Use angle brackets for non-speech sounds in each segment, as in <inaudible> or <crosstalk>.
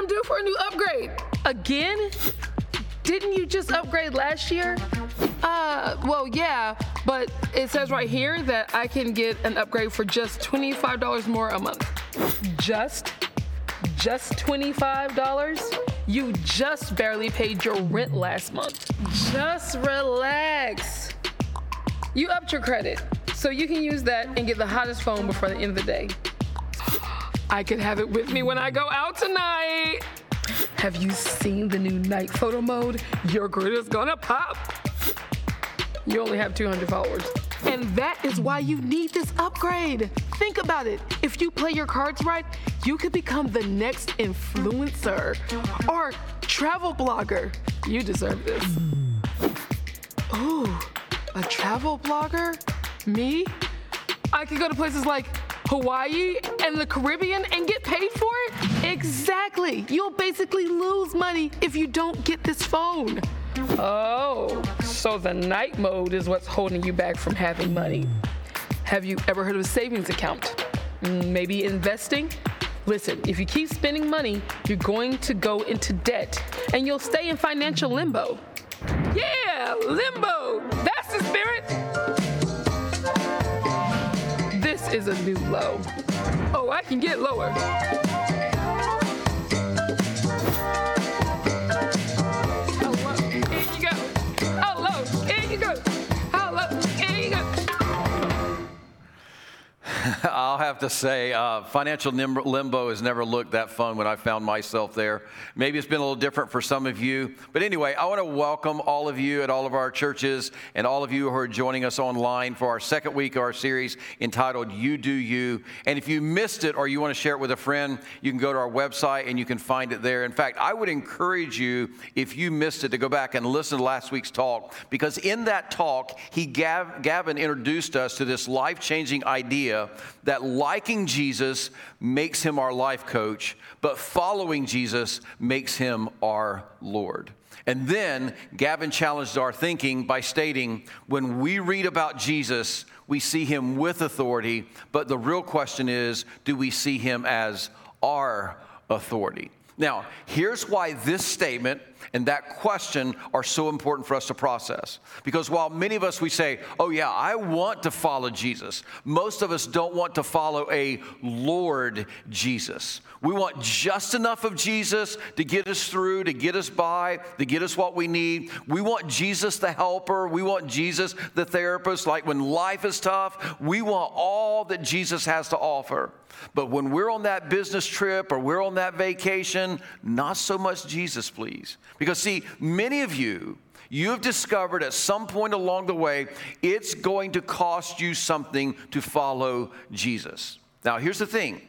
I'm due for a new upgrade. Again? Didn't you just upgrade last year? Uh, well, yeah, but it says right here that I can get an upgrade for just $25 more a month. Just? Just $25? You just barely paid your rent last month. Just relax. You upped your credit, so you can use that and get the hottest phone before the end of the day. I could have it with me when I go out tonight. Have you seen the new night photo mode? Your grid is gonna pop. You only have 200 followers. And that is why you need this upgrade. Think about it. If you play your cards right, you could become the next influencer or travel blogger. You deserve this. Ooh, a travel blogger? Me? I could go to places like Hawaii and the Caribbean and get paid for it? Exactly. You'll basically lose money if you don't get this phone. Oh, so the night mode is what's holding you back from having money. Have you ever heard of a savings account? Mm, Maybe investing? Listen, if you keep spending money, you're going to go into debt and you'll stay in financial limbo. Yeah, limbo. That's the spirit. Is a new low. Oh, I can get lower. <laughs> I'll have to say, uh, financial limbo has never looked that fun when I found myself there. Maybe it's been a little different for some of you. But anyway, I want to welcome all of you at all of our churches and all of you who are joining us online for our second week of our series entitled You Do You. And if you missed it or you want to share it with a friend, you can go to our website and you can find it there. In fact, I would encourage you, if you missed it, to go back and listen to last week's talk because in that talk, he Gav- Gavin introduced us to this life changing idea that liking Jesus makes him our life coach, but following Jesus makes him our Lord. And then Gavin challenged our thinking by stating when we read about Jesus, we see him with authority, but the real question is do we see him as our authority? Now, here's why this statement and that question are so important for us to process. Because while many of us we say, "Oh yeah, I want to follow Jesus." Most of us don't want to follow a Lord Jesus. We want just enough of Jesus to get us through, to get us by, to get us what we need. We want Jesus the helper, we want Jesus the therapist like when life is tough, we want all that Jesus has to offer. But when we're on that business trip or we're on that vacation, not so much Jesus, please. Because, see, many of you, you have discovered at some point along the way, it's going to cost you something to follow Jesus. Now, here's the thing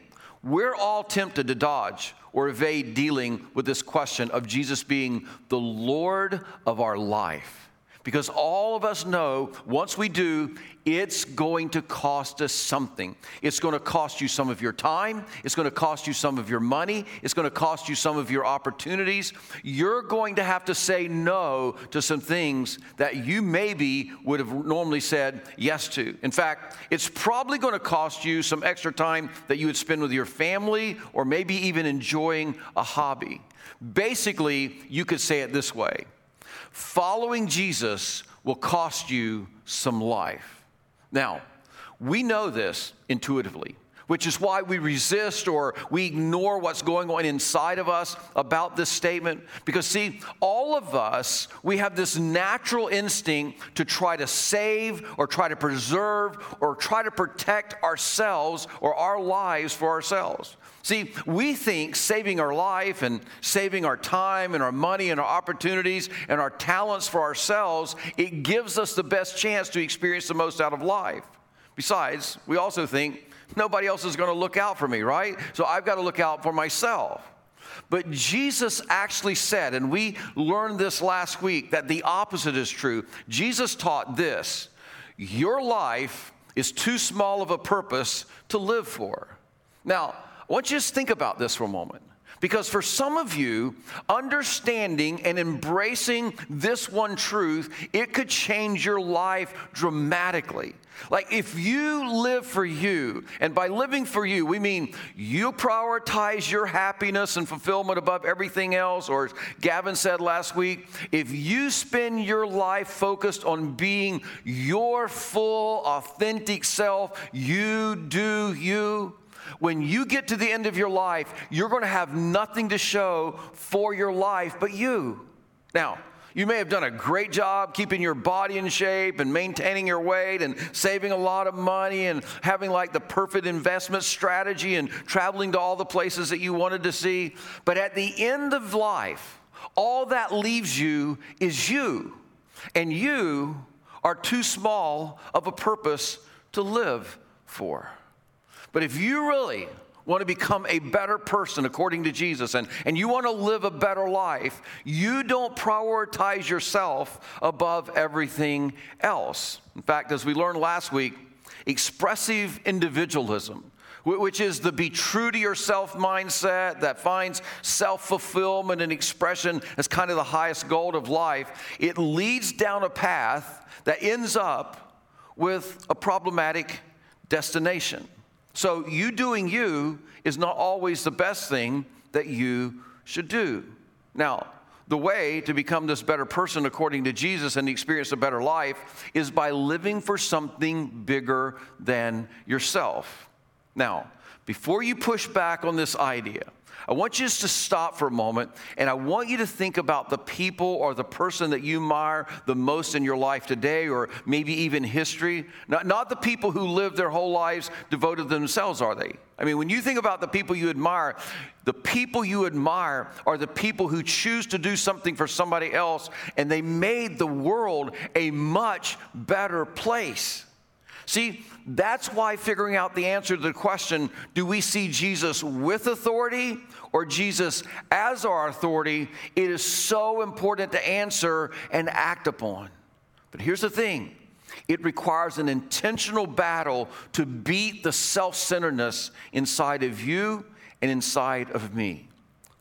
we're all tempted to dodge or evade dealing with this question of Jesus being the Lord of our life. Because all of us know once we do, it's going to cost us something. It's going to cost you some of your time. It's going to cost you some of your money. It's going to cost you some of your opportunities. You're going to have to say no to some things that you maybe would have normally said yes to. In fact, it's probably going to cost you some extra time that you would spend with your family or maybe even enjoying a hobby. Basically, you could say it this way following Jesus will cost you some life. Now, we know this intuitively, which is why we resist or we ignore what's going on inside of us about this statement. Because, see, all of us, we have this natural instinct to try to save or try to preserve or try to protect ourselves or our lives for ourselves. See, we think saving our life and saving our time and our money and our opportunities and our talents for ourselves, it gives us the best chance to experience the most out of life. Besides, we also think nobody else is going to look out for me, right? So I've got to look out for myself. But Jesus actually said, and we learned this last week, that the opposite is true. Jesus taught this your life is too small of a purpose to live for. Now, I want you to just think about this for a moment. Because for some of you, understanding and embracing this one truth, it could change your life dramatically. Like if you live for you, and by living for you, we mean you prioritize your happiness and fulfillment above everything else, or as Gavin said last week, if you spend your life focused on being your full, authentic self, you do you when you get to the end of your life, you're going to have nothing to show for your life but you. Now, you may have done a great job keeping your body in shape and maintaining your weight and saving a lot of money and having like the perfect investment strategy and traveling to all the places that you wanted to see. But at the end of life, all that leaves you is you. And you are too small of a purpose to live for. But if you really want to become a better person according to Jesus and, and you want to live a better life, you don't prioritize yourself above everything else. In fact, as we learned last week, expressive individualism, which is the be true to yourself mindset that finds self fulfillment and expression as kind of the highest goal of life, it leads down a path that ends up with a problematic destination. So, you doing you is not always the best thing that you should do. Now, the way to become this better person according to Jesus and experience a better life is by living for something bigger than yourself. Now, before you push back on this idea, I want you just to stop for a moment and I want you to think about the people or the person that you admire the most in your life today or maybe even history. Not, not the people who live their whole lives devoted themselves, are they? I mean, when you think about the people you admire, the people you admire are the people who choose to do something for somebody else and they made the world a much better place. See, that's why figuring out the answer to the question do we see Jesus with authority or Jesus as our authority? It is so important to answer and act upon. But here's the thing it requires an intentional battle to beat the self centeredness inside of you and inside of me.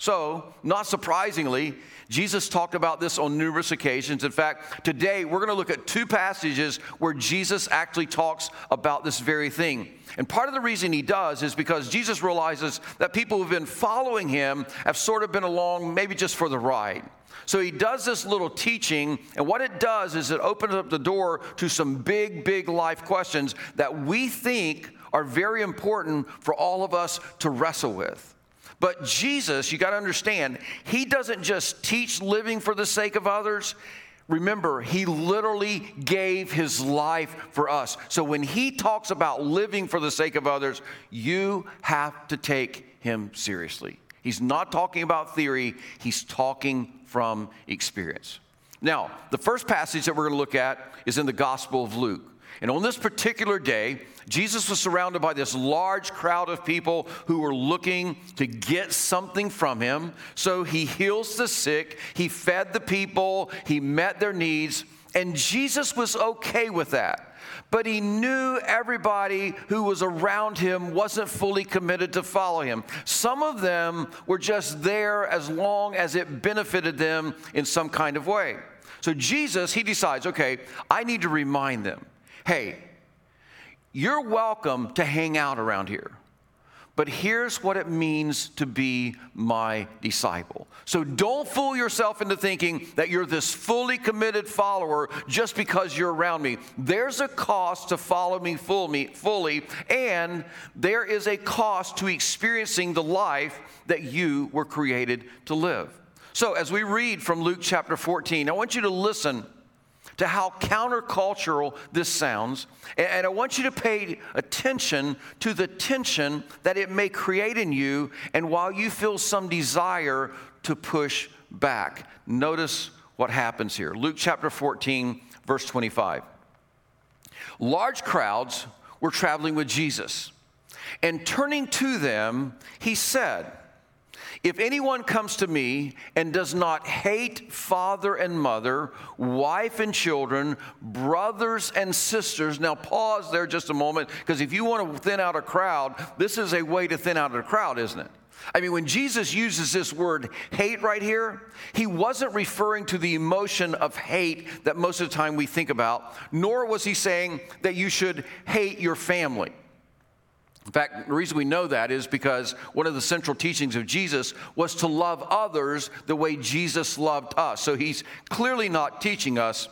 So, not surprisingly, Jesus talked about this on numerous occasions. In fact, today we're going to look at two passages where Jesus actually talks about this very thing. And part of the reason he does is because Jesus realizes that people who've been following him have sort of been along maybe just for the ride. So he does this little teaching, and what it does is it opens up the door to some big, big life questions that we think are very important for all of us to wrestle with. But Jesus, you got to understand, he doesn't just teach living for the sake of others. Remember, he literally gave his life for us. So when he talks about living for the sake of others, you have to take him seriously. He's not talking about theory, he's talking from experience. Now, the first passage that we're going to look at is in the Gospel of Luke. And on this particular day, Jesus was surrounded by this large crowd of people who were looking to get something from him. So he heals the sick, he fed the people, he met their needs, and Jesus was okay with that. But he knew everybody who was around him wasn't fully committed to follow him. Some of them were just there as long as it benefited them in some kind of way. So Jesus, he decides, okay, I need to remind them hey, you're welcome to hang out around here. But here's what it means to be my disciple. So don't fool yourself into thinking that you're this fully committed follower just because you're around me. There's a cost to follow me fully, and there is a cost to experiencing the life that you were created to live. So as we read from Luke chapter 14, I want you to listen to how countercultural this sounds. And I want you to pay attention to the tension that it may create in you, and while you feel some desire to push back. Notice what happens here. Luke chapter 14, verse 25. Large crowds were traveling with Jesus, and turning to them, he said, if anyone comes to me and does not hate father and mother, wife and children, brothers and sisters, now pause there just a moment, because if you want to thin out a crowd, this is a way to thin out a crowd, isn't it? I mean, when Jesus uses this word hate right here, he wasn't referring to the emotion of hate that most of the time we think about, nor was he saying that you should hate your family. In fact, the reason we know that is because one of the central teachings of Jesus was to love others the way Jesus loved us. So he's clearly not teaching us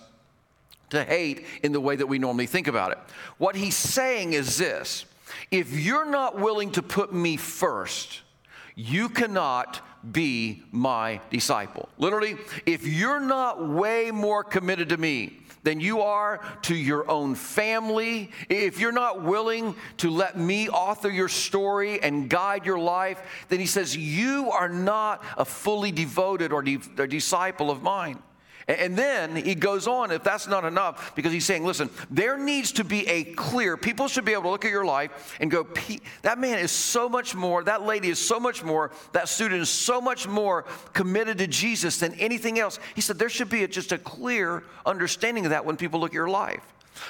to hate in the way that we normally think about it. What he's saying is this if you're not willing to put me first, you cannot be my disciple. Literally, if you're not way more committed to me than you are to your own family, if you're not willing to let me author your story and guide your life, then he says, You are not a fully devoted or, de- or disciple of mine. And then he goes on, if that's not enough, because he's saying, listen, there needs to be a clear, people should be able to look at your life and go, that man is so much more, that lady is so much more, that student is so much more committed to Jesus than anything else. He said, there should be a, just a clear understanding of that when people look at your life.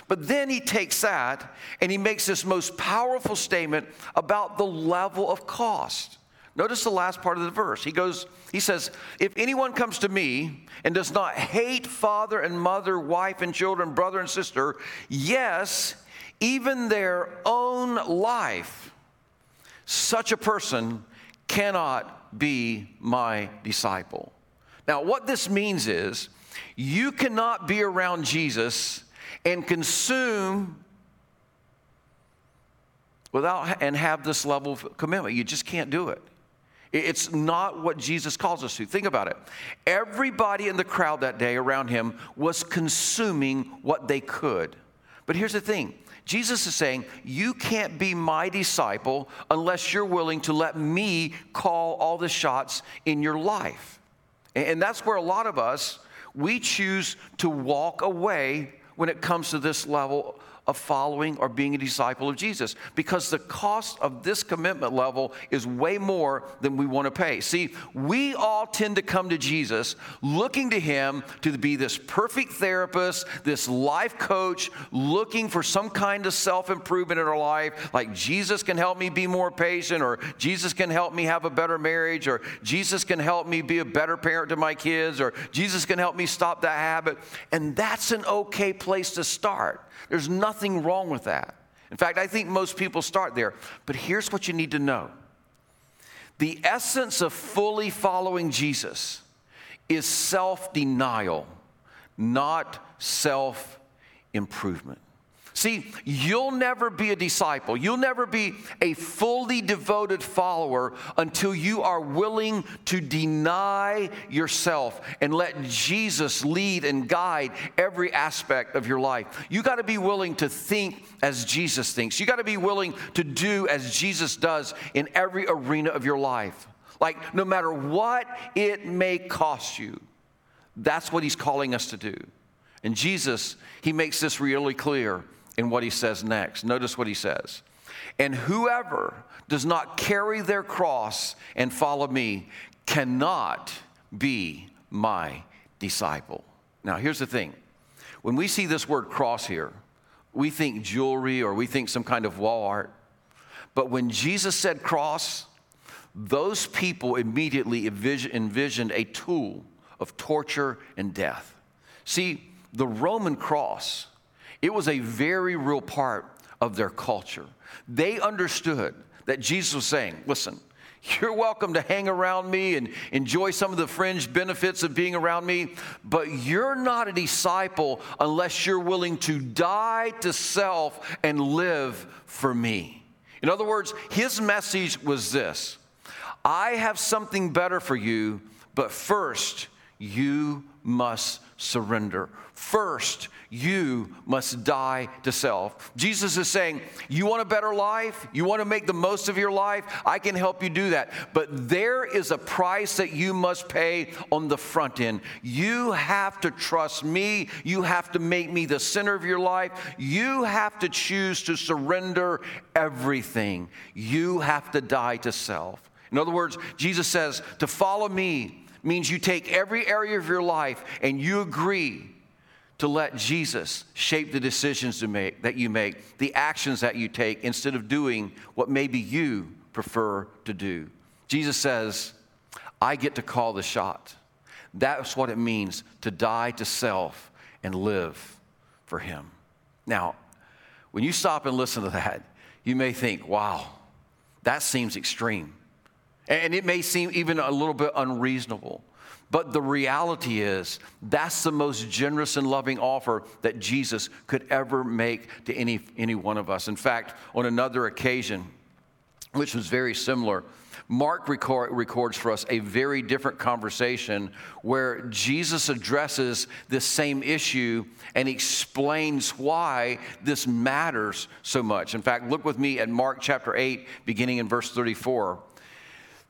But then he takes that and he makes this most powerful statement about the level of cost. Notice the last part of the verse. He goes, he says, If anyone comes to me and does not hate father and mother, wife and children, brother and sister, yes, even their own life, such a person cannot be my disciple. Now, what this means is you cannot be around Jesus and consume without and have this level of commitment. You just can't do it. It's not what Jesus calls us to. Think about it. Everybody in the crowd that day around him was consuming what they could. But here's the thing Jesus is saying, You can't be my disciple unless you're willing to let me call all the shots in your life. And that's where a lot of us, we choose to walk away when it comes to this level of following or being a disciple of Jesus because the cost of this commitment level is way more than we want to pay. See, we all tend to come to Jesus looking to Him to be this perfect therapist, this life coach, looking for some kind of self improvement in our life, like Jesus can help me be more patient, or Jesus can help me have a better marriage, or Jesus can help me be a better parent to my kids, or Jesus can help me stop that habit. And that's an okay place to start. There's nothing wrong with that. In fact, I think most people start there. But here's what you need to know the essence of fully following Jesus is self denial, not self improvement. See, you'll never be a disciple. You'll never be a fully devoted follower until you are willing to deny yourself and let Jesus lead and guide every aspect of your life. You got to be willing to think as Jesus thinks. You got to be willing to do as Jesus does in every arena of your life. Like, no matter what it may cost you, that's what he's calling us to do. And Jesus, he makes this really clear in what he says next. Notice what he says. And whoever does not carry their cross and follow me cannot be my disciple. Now, here's the thing when we see this word cross here, we think jewelry or we think some kind of wall art. But when Jesus said cross, those people immediately envisioned a tool of torture and death. See, the Roman cross it was a very real part of their culture. They understood that Jesus was saying, listen, <laughs> you're welcome to hang around me and enjoy some of the fringe benefits of being around me, but you're not a disciple unless you're willing to die to self and live for me. In other words, his message was this I have something better for you, but first, you must surrender. First, you must die to self. Jesus is saying, You want a better life? You want to make the most of your life? I can help you do that. But there is a price that you must pay on the front end. You have to trust me. You have to make me the center of your life. You have to choose to surrender everything. You have to die to self. In other words, Jesus says, To follow me means you take every area of your life and you agree to let Jesus shape the decisions to make, that you make, the actions that you take, instead of doing what maybe you prefer to do. Jesus says, I get to call the shot. That's what it means to die to self and live for Him. Now, when you stop and listen to that, you may think, wow, that seems extreme. And it may seem even a little bit unreasonable. But the reality is, that's the most generous and loving offer that Jesus could ever make to any, any one of us. In fact, on another occasion, which was very similar, Mark record, records for us a very different conversation where Jesus addresses this same issue and explains why this matters so much. In fact, look with me at Mark chapter 8, beginning in verse 34.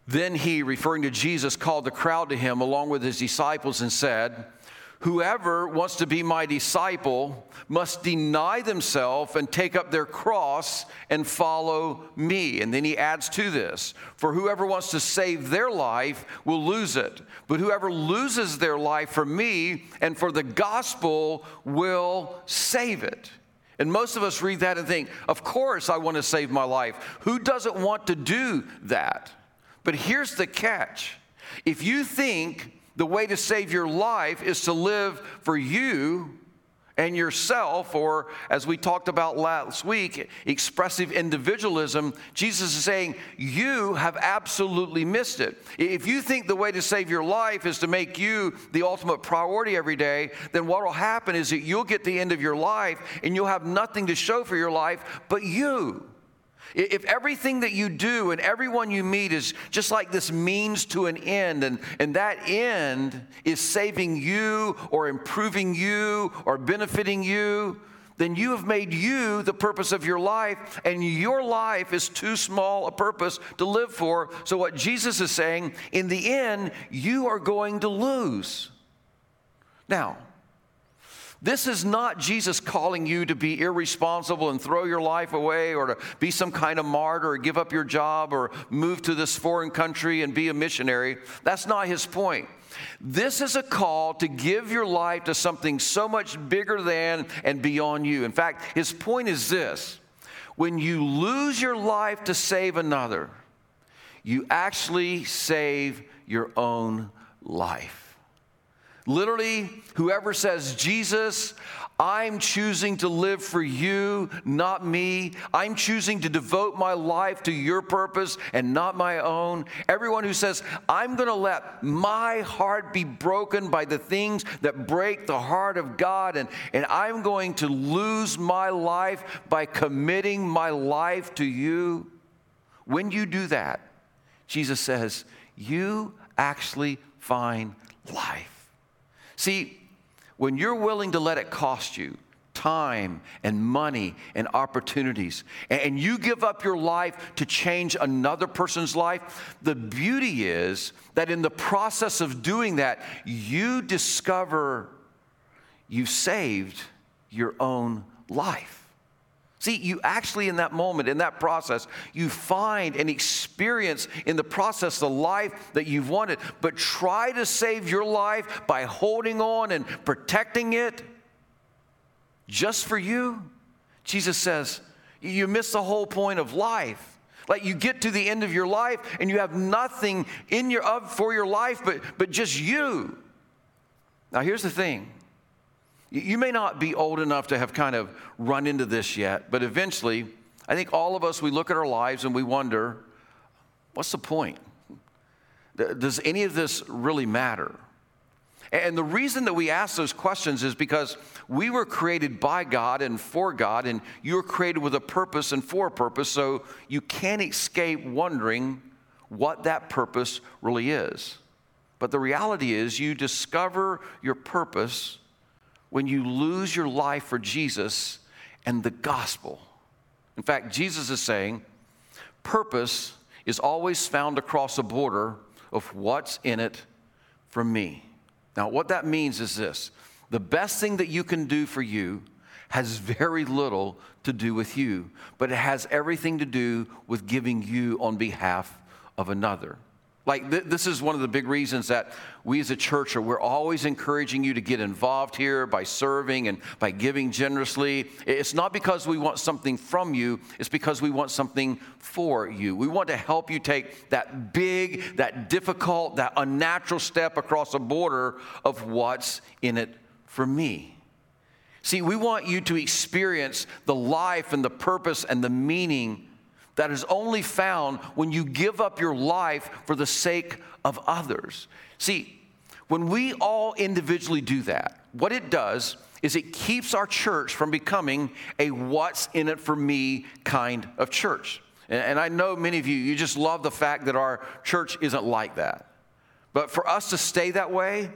Then he, referring to Jesus, called the crowd to him along with his disciples and said, Whoever wants to be my disciple must deny themselves and take up their cross and follow me. And then he adds to this For whoever wants to save their life will lose it, but whoever loses their life for me and for the gospel will save it. And most of us read that and think, Of course, I want to save my life. Who doesn't want to do that? But here's the catch if you think the way to save your life is to live for you and yourself, or as we talked about last week, expressive individualism, Jesus is saying, You have absolutely missed it. If you think the way to save your life is to make you the ultimate priority every day, then what will happen is that you'll get the end of your life and you'll have nothing to show for your life but you. If everything that you do and everyone you meet is just like this means to an end, and, and that end is saving you or improving you or benefiting you, then you have made you the purpose of your life, and your life is too small a purpose to live for. So, what Jesus is saying, in the end, you are going to lose. Now, this is not Jesus calling you to be irresponsible and throw your life away or to be some kind of martyr or give up your job or move to this foreign country and be a missionary. That's not his point. This is a call to give your life to something so much bigger than and beyond you. In fact, his point is this when you lose your life to save another, you actually save your own life. Literally, whoever says, Jesus, I'm choosing to live for you, not me. I'm choosing to devote my life to your purpose and not my own. Everyone who says, I'm going to let my heart be broken by the things that break the heart of God, and, and I'm going to lose my life by committing my life to you. When you do that, Jesus says, you actually find life. See, when you're willing to let it cost you time and money and opportunities, and you give up your life to change another person's life, the beauty is that in the process of doing that, you discover you've saved your own life. See, you actually, in that moment, in that process, you find and experience in the process the life that you've wanted. But try to save your life by holding on and protecting it just for you. Jesus says, you miss the whole point of life. Like you get to the end of your life and you have nothing in your of for your life but, but just you. Now here's the thing you may not be old enough to have kind of run into this yet, but eventually, I think all of us, we look at our lives and we wonder, what's the point? Does any of this really matter? And the reason that we ask those questions is because we were created by God and for God, and you were created with a purpose and for a purpose, so you can't escape wondering what that purpose really is. But the reality is, you discover your purpose when you lose your life for Jesus and the gospel. In fact, Jesus is saying purpose is always found across a border of what's in it for me. Now, what that means is this the best thing that you can do for you has very little to do with you, but it has everything to do with giving you on behalf of another. Like, th- this is one of the big reasons that we as a church are, we're always encouraging you to get involved here by serving and by giving generously. It's not because we want something from you, it's because we want something for you. We want to help you take that big, that difficult, that unnatural step across a border of what's in it for me. See, we want you to experience the life and the purpose and the meaning that is only found when you give up your life for the sake of others. See, when we all individually do that, what it does is it keeps our church from becoming a what's in it for me kind of church. And, I know many of you, you just love the fact that our church isn't like that. But for us to stay that way,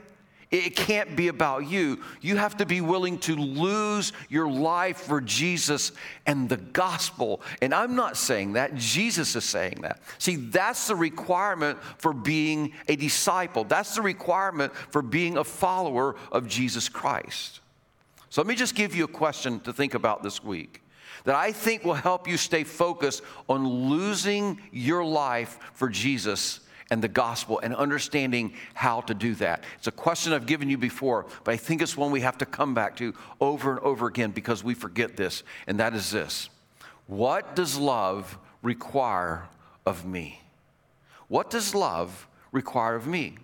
it can't be about you. You have to be willing to lose your life for Jesus and the gospel. And I'm not saying that, Jesus is saying that. See, that's the requirement for being a disciple, that's the requirement for being a follower of Jesus Christ. So let me just give you a question to think about this week that I think will help you stay focused on losing your life for Jesus and the gospel and understanding how to do that. It's a question I've given you before, but I think it's one we have to come back to over and over again because we forget this, and that is this What does love require of me? What does love require of me?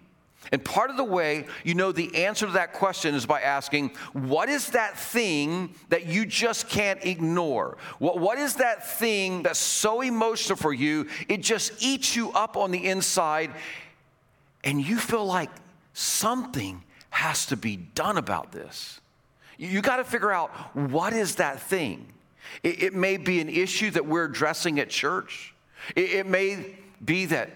And part of the way you know the answer to that question is by asking, what is that thing that you just can't ignore? What, what is that thing that's so emotional for you, it just eats you up on the inside, and you feel like something has to be done about this? You, you got to figure out what is that thing. It, it, may be an issue that we're addressing at church, it, it may be that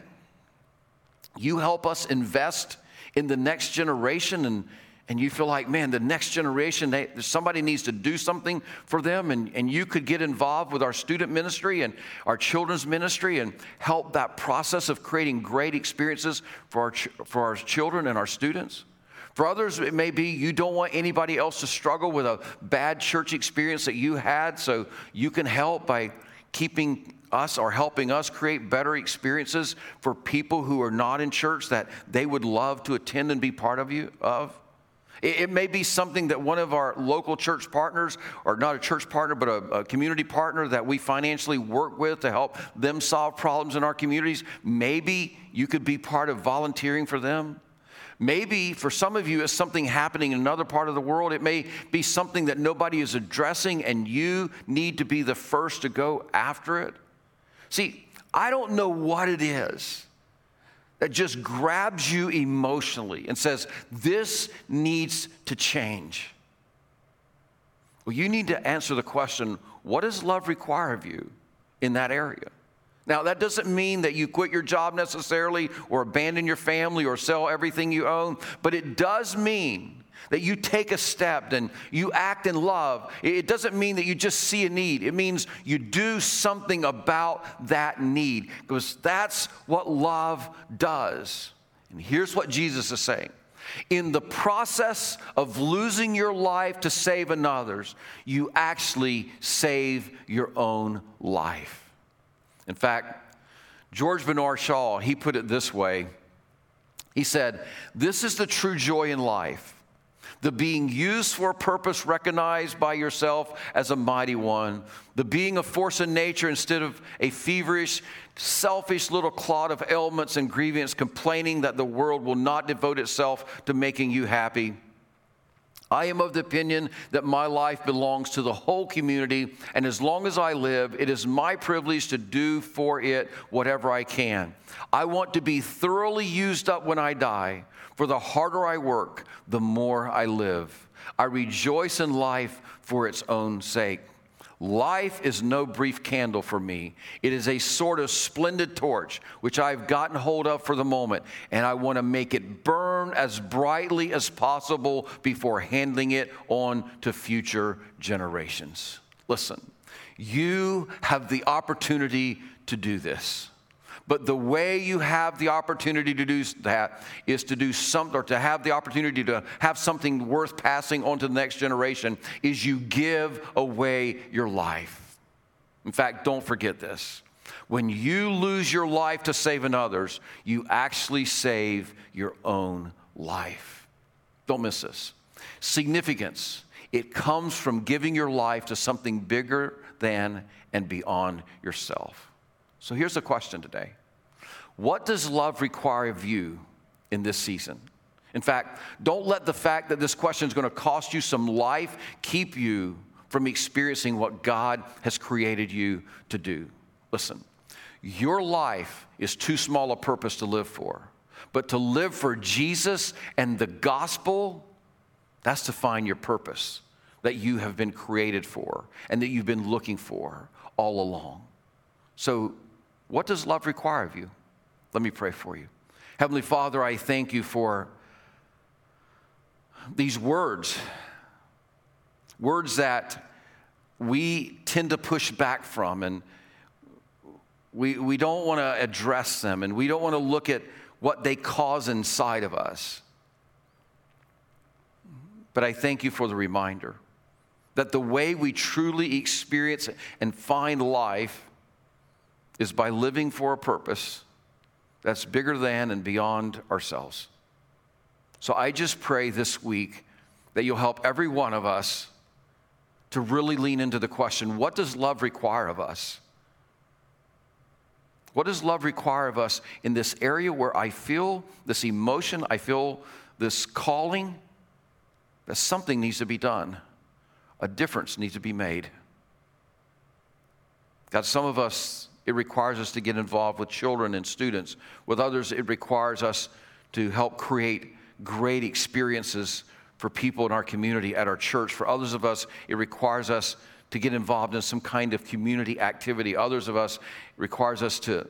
you help us invest in the next generation and and you feel like, man, the next generation, they, somebody needs to do something for them, and, and you could get involved with our student ministry and our children's ministry and help that process of creating great experiences for our, for our children and our students. For others, it may be you don't want anybody else to struggle with a bad church experience that you had, so you can help by keeping us or helping us create better experiences for people who are not in church that they would love to attend and be part of you of. It, may be something that one of our local church partners, or not a church partner, but a, a community partner that we financially work with to help them solve problems in our communities. Maybe you could be part of volunteering for them. Maybe for some of you, it's something happening in another part of the world. It may be something that nobody is addressing, and you need to be the first to go after it. See, I don't know what it is that just grabs you emotionally and says, This needs to change. Well, you need to answer the question what does love require of you in that area? Now, that doesn't mean that you quit your job necessarily or abandon your family or sell everything you own, but it does mean that you take a step and you act in love. It doesn't mean that you just see a need, it means you do something about that need because that's what love does. And here's what Jesus is saying. In the process of losing your life to save another's, you actually save your own life. In fact, George Bernard Shaw, he put it this way. He said, This is the true joy in life the being used for a purpose recognized by yourself as a mighty one, the being a force in nature instead of a feverish, selfish little clod of ailments and grievance complaining that the world will not devote itself to making you happy. I am of the opinion that my life belongs to the whole community, and as long as I live, it is my privilege to do for it whatever I can. I want to be thoroughly used up when I die for the harder I work, the more I live. I rejoice in life for its own sake. Life is no brief candle for me. It is a sort of splendid torch which I've gotten hold of for the moment, and I want to make it burn as brightly as possible before handing it on to future generations. Listen, you have the opportunity to do this. But the way you have the opportunity to do that is to do something, or to have the opportunity to have something worth passing on to the next generation, is you give away your life. In fact, don't forget this. When you lose your life to save another's, you actually save your own life. Don't miss this. Significance. It comes from giving your life to something bigger than and beyond yourself. So here's the question today What does love require of you in this season? In fact, don't let the fact that this question is going to cost you some life keep you from experiencing what God has created you to do. Listen, your life is too small a purpose to live for. But to live for Jesus and the gospel, that's to find your purpose that you have been created for and that you've been looking for all along. So, what does love require of you? Let me pray for you. Heavenly Father, I thank you for these words, words that we tend to push back from and we, we don't want to address them and we don't want to look at what they cause inside of us. But I thank you for the reminder that the way we truly experience and find life is by living for a purpose that's bigger than and beyond ourselves. So I just pray this week that you'll help every one of us to really lean into the question what does love require of us? What does love require of us in this area where I feel this emotion, I feel this calling that something needs to be done? A difference needs to be made. God, some of us, it requires us to get involved with children and students. With others, it requires us to help create great experiences for people in our community, at our church. For others of us, it requires us to get involved in some kind of community activity. Others of us requires us to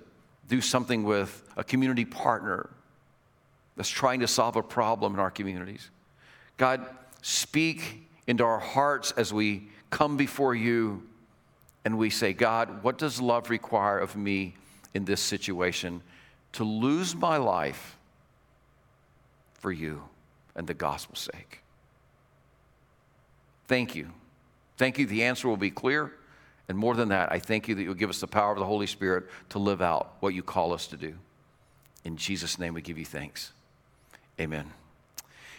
do something with a community partner that's trying to solve a problem in our communities. God, speak into our hearts as we come before you and we say, God, what does love require of me in this situation to lose my life for you and the gospel's sake? Thank you. Thank you. The answer will be clear. And more than that, I thank you that you'll give us the power of the Holy Spirit to live out what you call us to do. In Jesus' name, we give you thanks. Amen.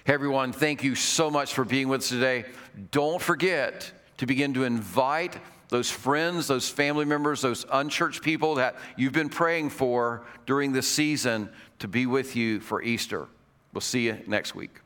Hey, everyone, thank you so much for being with us today. Don't forget to begin to invite those friends, those family members, those unchurched people that you've been praying for during this season to be with you for Easter. We'll see you next week.